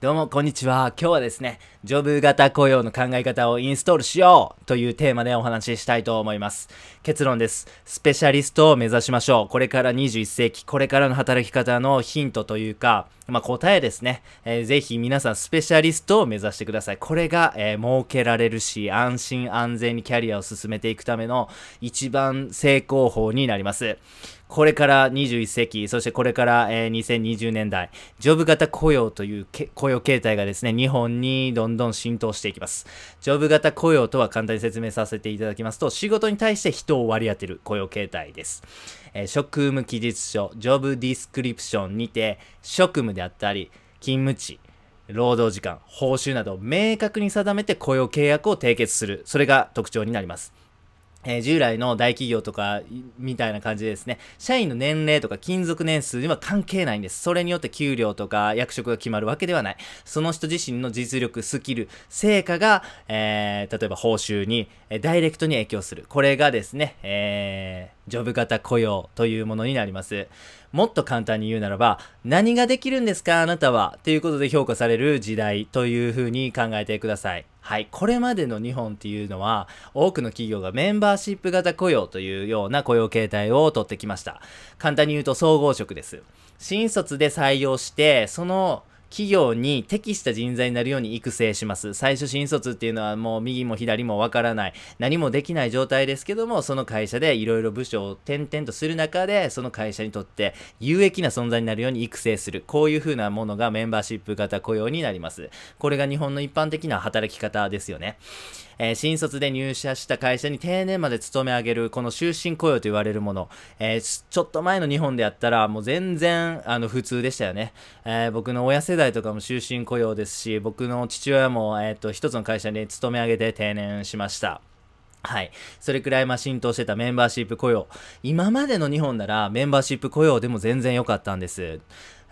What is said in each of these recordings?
どうも、こんにちは。今日はですね、ジョブ型雇用の考え方をインストールしようというテーマでお話ししたいと思います。結論です。スペシャリストを目指しましょう。これから21世紀、これからの働き方のヒントというか、まあ、答えですね、えー、ぜひ皆さんスペシャリストを目指してください。これが、えー、設けられるし、安心安全にキャリアを進めていくための一番成功法になります。これから21世紀、そしてこれから、えー、2020年代、ジョブ型雇用という雇用形態がですね、日本にどんどん浸透していきます。ジョブ型雇用とは簡単に説明させていただきますと、仕事に対して人を割り当てる雇用形態です。えー、職務記述書、ジョブディスクリプションにて、職務であったり、勤務地、労働時間、報酬など明確に定めて雇用契約を締結する。それが特徴になります。え、従来の大企業とかみたいな感じでですね、社員の年齢とか勤続年数には関係ないんです。それによって給料とか役職が決まるわけではない。その人自身の実力、スキル、成果が、えー、例えば報酬に、えダイレクトに影響する。これがですね、えー、ジョブ型雇用というものになります。もっと簡単に言うならば、何ができるんですかあなたはということで評価される時代というふうに考えてください。はい。これまでの日本っていうのは、多くの企業がメンバーシップ型雇用というような雇用形態を取ってきました。簡単に言うと総合職です。新卒で採用して、その企業に適した人材になるように育成します。最初新卒っていうのはもう右も左もわからない、何もできない状態ですけども、その会社でいろいろ部署を転々とする中で、その会社にとって有益な存在になるように育成する。こういう風なものがメンバーシップ型雇用になります。これが日本の一般的な働き方ですよね。えー、新卒で入社した会社に定年まで勤め上げる、この終身雇用と言われるもの、えー、ちょっと前の日本であったら、もう全然、あの、普通でしたよね。えー、僕の親世代代とかも終身雇用ですし、僕の父親も、えっ、と、一つの会社に勤め上げて定年しました。はい。それくらいま浸透してたメンバーシップ雇用。今までの日本ならメンバーシップ雇用でも全然良かったんです。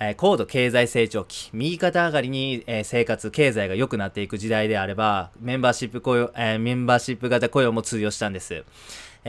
えー、高度経済成長期、右肩上がりに、えー、生活、経済が良くなっていく時代であれば、メンバーシップ雇用、えー、メンバーシップ型雇用も通用したんです。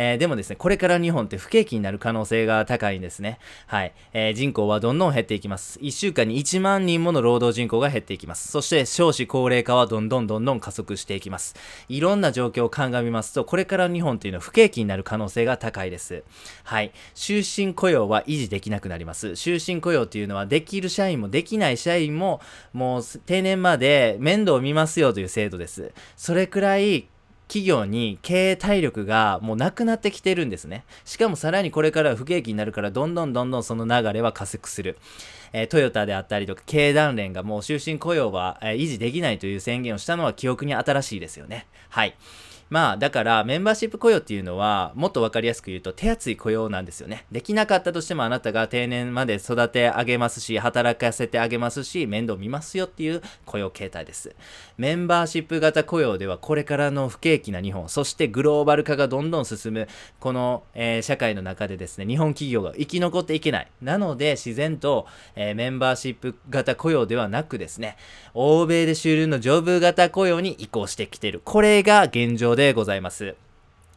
えー、でもですね、これから日本って不景気になる可能性が高いんですね。はい。えー、人口はどんどん減っていきます。1週間に1万人もの労働人口が減っていきます。そして少子高齢化はどんどんどんどん加速していきます。いろんな状況を鑑みますと、これから日本っていうのは不景気になる可能性が高いです。はい。終身雇用は維持できなくなります。終身雇用っていうのはできる社員もできない社員ももう定年まで面倒を見ますよという制度です。それくらい企業に経営体力がもうなくなってきてるんですね。しかもさらにこれから不景気になるからどんどんどんどんその流れは加速する。えー、トヨタであったりとか経団連がもう終身雇用は、えー、維持できないという宣言をしたのは記憶に新しいですよね。はい。まあ、だからメンバーシップ雇用っていうのは、もっとわかりやすく言うと手厚い雇用なんですよね。できなかったとしてもあなたが定年まで育て上げますし、働かせてあげますし、面倒見ますよっていう雇用形態です。メンバーシップ型雇用ではこれからの不景気な日本、そしてグローバル化がどんどん進む、この、えー、社会の中でですね、日本企業が生き残っていけない。なので、自然と、えー、メンバーシップ型雇用ではなくですね、欧米で主流のジョブ型雇用に移行してきている。これが現状ででございます。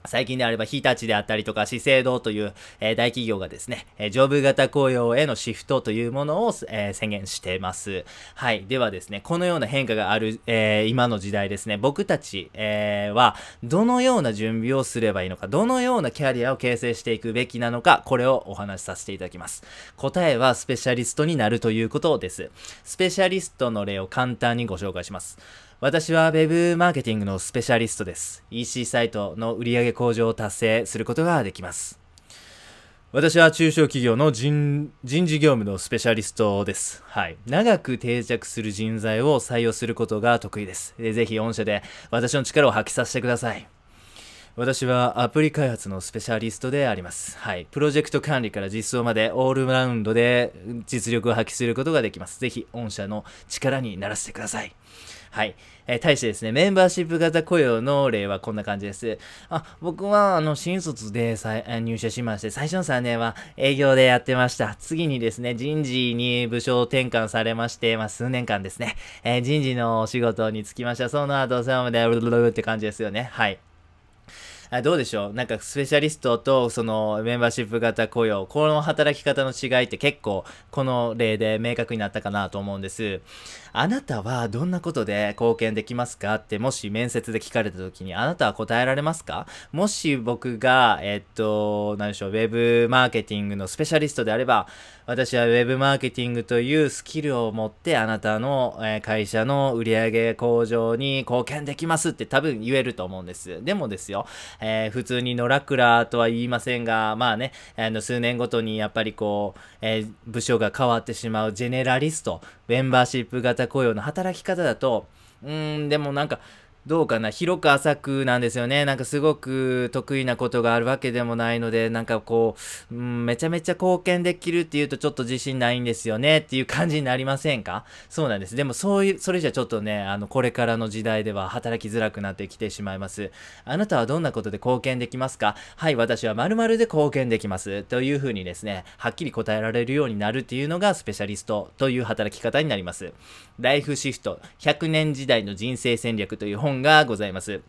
最近であれば、日立であったりとか、資生堂という、え、大企業がですね、え、ジョブ型雇用へのシフトというものを、え、宣言しています。はい。ではですね、このような変化がある、え今の時代ですね、僕たち、えは、どのような準備をすればいいのか、どのようなキャリアを形成していくべきなのか、これをお話しさせていただきます。答えは、スペシャリストになるということです。スペシャリストの例を簡単にご紹介します。私は Web マーケティングのスペシャリストです。EC サイトの売上向上を達成することができます。私は中小企業の人人事業務のスペシャリストです。はい。長く定着する人材を採用することが得意です。ぜひ御社で私の力を発揮させてください。私はアプリ開発のスペシャリストであります。はい。プロジェクト管理から実装までオールラウンドで実力を発揮することができます。ぜひ御社の力にならせてください。はい。えー、対してですね、メンバーシップ型雇用の例はこんな感じです。あ、僕は、あの、新卒で入社しまして、最初の3年は営業でやってました。次にですね、人事に部署転換されまして、まあ、数年間ですね、えー、人事のお仕事に就きました。その後、そのまで、ルルルって感じですよね。はい。あどうでしょう？なんかスペシャリストとそのメンバーシップ型雇用、この働き方の違いって結構この例で明確になったかなと思うんです。あなたはどんなことで貢献できますかって、もし面接で聞かれた時に、あなたは答えられますか？もし僕が、えっと、何でしょう、ウェブマーケティングのスペシャリストであれば、私はウェブマーケティングというスキルを持ってあなたの、会社の売上向上に貢献できますって多分言えると思うんです。でもですよ、えー、普通に野良クラとは言いませんが、まあね、あの数年ごとにやっぱりこう、えー、部署が変わってしまうジェネラリスト、メンバーシップ型雇用の働き方だと、うーん、でもなんか、どうかな広く浅くなんですよね。なんかすごく得意なことがあるわけでもないので、なんかこう、うん、めちゃめちゃ貢献できるっていうとちょっと自信ないんですよねっていう感じになりませんか？そうなんです。でもそういう、それじゃちょっとね、あの、これからの時代では働きづらくなってきてしまいます。あなたはどんなことで貢献できますか？はい、私は〇〇で貢献できます。というふうにですね、はっきり答えられるようになるっていうのがスペシャリストという働き方になります。ライフシフト100年時代の人生戦略という本本がございます。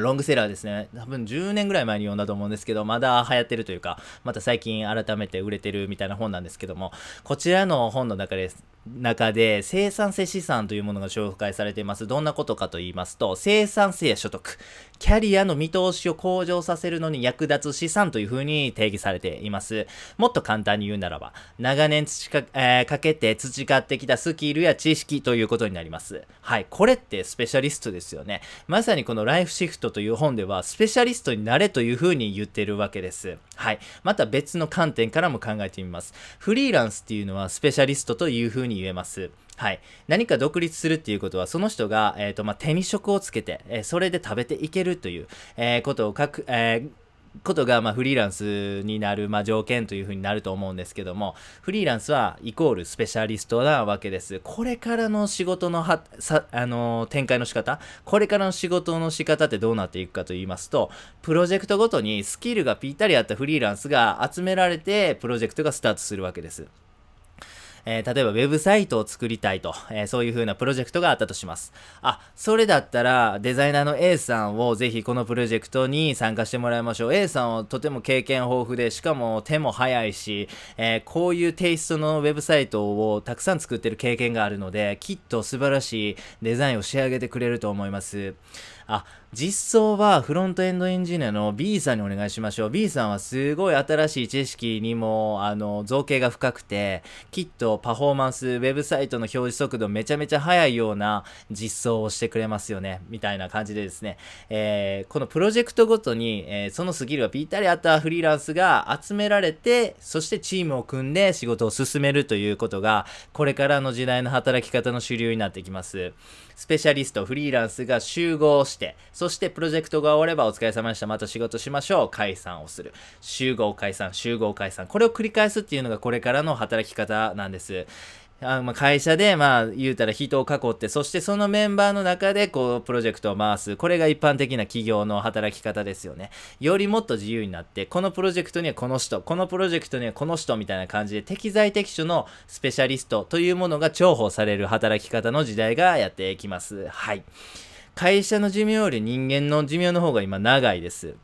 ロングセラーですね。多分10年ぐらい前に読んだと思うんですけど、まだ流行ってるというか、また最近改めて売れてるみたいな本なんですけども、こちらの本の中です。中で生産性資産というものが紹介されています。どんなことかと言いますと、生産性や所得、キャリアの見通しを向上させるのに役立つ資産というふうに定義されています。もっと簡単に言うならば、長年培か,、えー、かけて培ってきたスキルや知識ということになります。はい。これってスペシャリストですよね。まさにこのライフシフトという本では、スペシャリストになれというふうに言ってるわけです。はい。また別の観点からも考えてみます。フリーランスっていうのはスペシャリストというふうにに言えます。はい。何か独立するっていうことは、その人が、えっ、ー、と、まあ、手に職をつけて、えー、それで食べていけるという、えー、ことを書く、えことが、ま、フリーランスになる、まあ、条件というふうになると思うんですけども、フリーランスはイコールスペシャリストなわけです。これからの仕事のは、さ、あのー、展開の仕方、これからの仕事の仕方ってどうなっていくかと言いますと、プロジェクトごとにスキルがぴったり合ったフリーランスが集められて、プロジェクトがスタートするわけです。えー、例えばウェブサイトを作りたいと、えー、そういう風なプロジェクトがあったとします。あ、それだったらデザイナーの A さんをぜひこのプロジェクトに参加してもらいましょう。A さんはとても経験豊富で、しかも手も早いし、えー、こういうテイストのウェブサイトをたくさん作ってる経験があるので、きっと素晴らしいデザインを仕上げてくれると思います。あ、実装はフロントエンドエンジニアの B さんにお願いしましょう。B さんはすごい新しい知識にも、あの、造形が深くて、きっとパフォーマンス、ウェブサイトの表示速度めちゃめちゃ速いような実装をしてくれますよね。みたいな感じでですね、えー、このプロジェクトごとに、えー、そのスキルがぴったりあったフリーランスが集められて、そしてチームを組んで仕事を進めるということが、これからの時代の働き方の主流になってきます。スペシャリスト、フリーランスが集合して、そしてプロジェクトが終わればお疲れ様でした。また仕事しましょう。解散をする。集合解散、集合解散。これを繰り返すっていうのがこれからの働き方なんです。あまあ、会社で、まあ、言うたら人を囲って、そしてそのメンバーの中で、こう、プロジェクトを回す。これが一般的な企業の働き方ですよね。よりもっと自由になって、このプロジェクトにはこの人、このプロジェクトにはこの人みたいな感じで、適材適所のスペシャリストというものが重宝される働き方の時代がやってきます。はい。会社の寿命より人間の寿命の方が今長いです。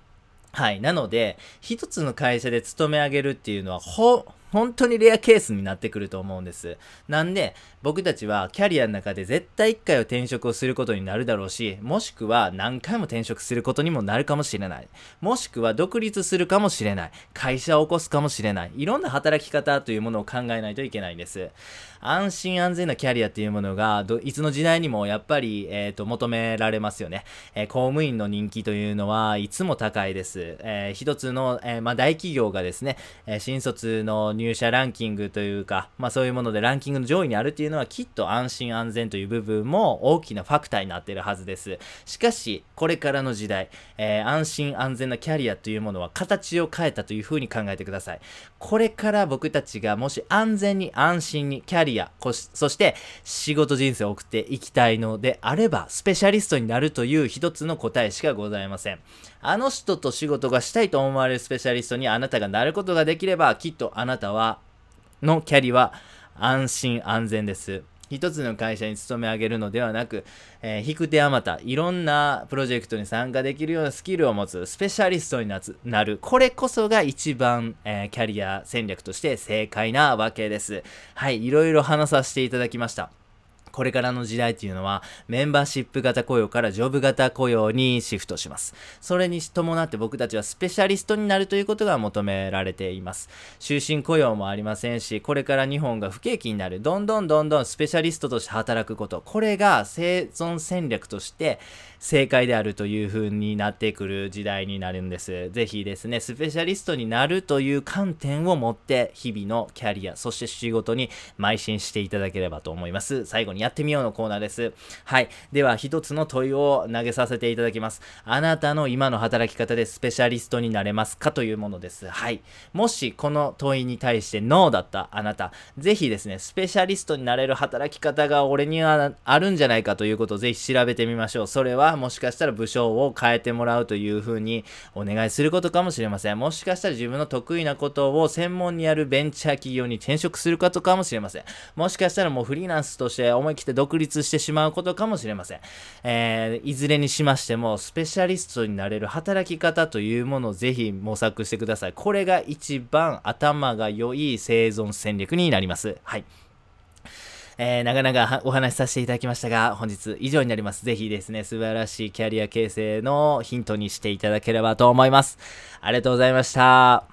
はい。なので、一つの会社で勤め上げるっていうのは、ほ、本当にレアケースになってくると思うんです。なんで、僕たちはキャリアの中で絶対1回は転職をすることになるだろうし、もしくは何回も転職することにもなるかもしれない。もしくは独立するかもしれない。会社を起こすかもしれない。いろんな働き方というものを考えないといけないんです。安心安全なキャリアっていうものが、いつの時代にもやっぱり、えっ、ー、と、求められますよね。えー、公務員の人気というのはいつも高いです。えー、一つの、えまあ、大企業がですね、え新卒の入社ランキングというか、まあそういうものでランキングの上位にあるっていうのはきっと安心安全という部分も大きなファクターになっているはずです。しかし、これからの時代、えー、安心安全なキャリアというものは形を変えたというふうに考えてください。これから僕たちがもし安全に安心にキャリア、そして仕事人生を送っていきたいのであれば、スペシャリストになるという一つの答えしかございません。あの人と仕事がしたいと思われるスペシャリストにあなたがなることができれば、きっとあなたはのキャリは安心安全です。一つの会社に勤め上げるのではなく、えー、引く手あまた、いろんなプロジェクトに参加できるようなスキルを持つスペシャリストにななる。これこそが一番、えー、キャリア戦略として正解なわけです。はい、いろいろ話させていただきました。これからの時代っていうのはメンバーシップ型雇用からジョブ型雇用にシフトします。それに伴って僕たちはスペシャリストになるということが求められています。終身雇用もありませんし、これから日本が不景気になる。どんどんどんどんスペシャリストとして働くこと。これが生存戦略として正解であるという風になってくる時代になるんです。ぜひですね、スペシャリストになるという観点を持って日々のキャリア、そして仕事に邁進していただければと思います。最後にやってみようのコーナーです。はい。では、一つの問いを投げさせていただきます。あなたの今の働き方でスペシャリストになれますか？というものです。はい。もしこの問いに対してノーだったあなた、ぜひですね、スペシャリストになれる働き方が俺にはあるんじゃないかということをぜひ調べてみましょう。それはもしかしたら部署を変えてもらうという風にお願いすることかもしれません。もしかしたら自分の得意なことを専門にやるベンチャー企業に転職することかもしれません。もしかしたらもうフリーランスとして思いって独立してしまうことかもしれません。えー、いずれにしましても、スペシャリストになれる働き方というものをぜひ模索してください。これが一番頭が良い生存戦略になります。はい。えー、なかなかお話しさせていただきましたが、本日以上になります。ぜひですね、素晴らしいキャリア形成のヒントにしていただければと思います。ありがとうございました。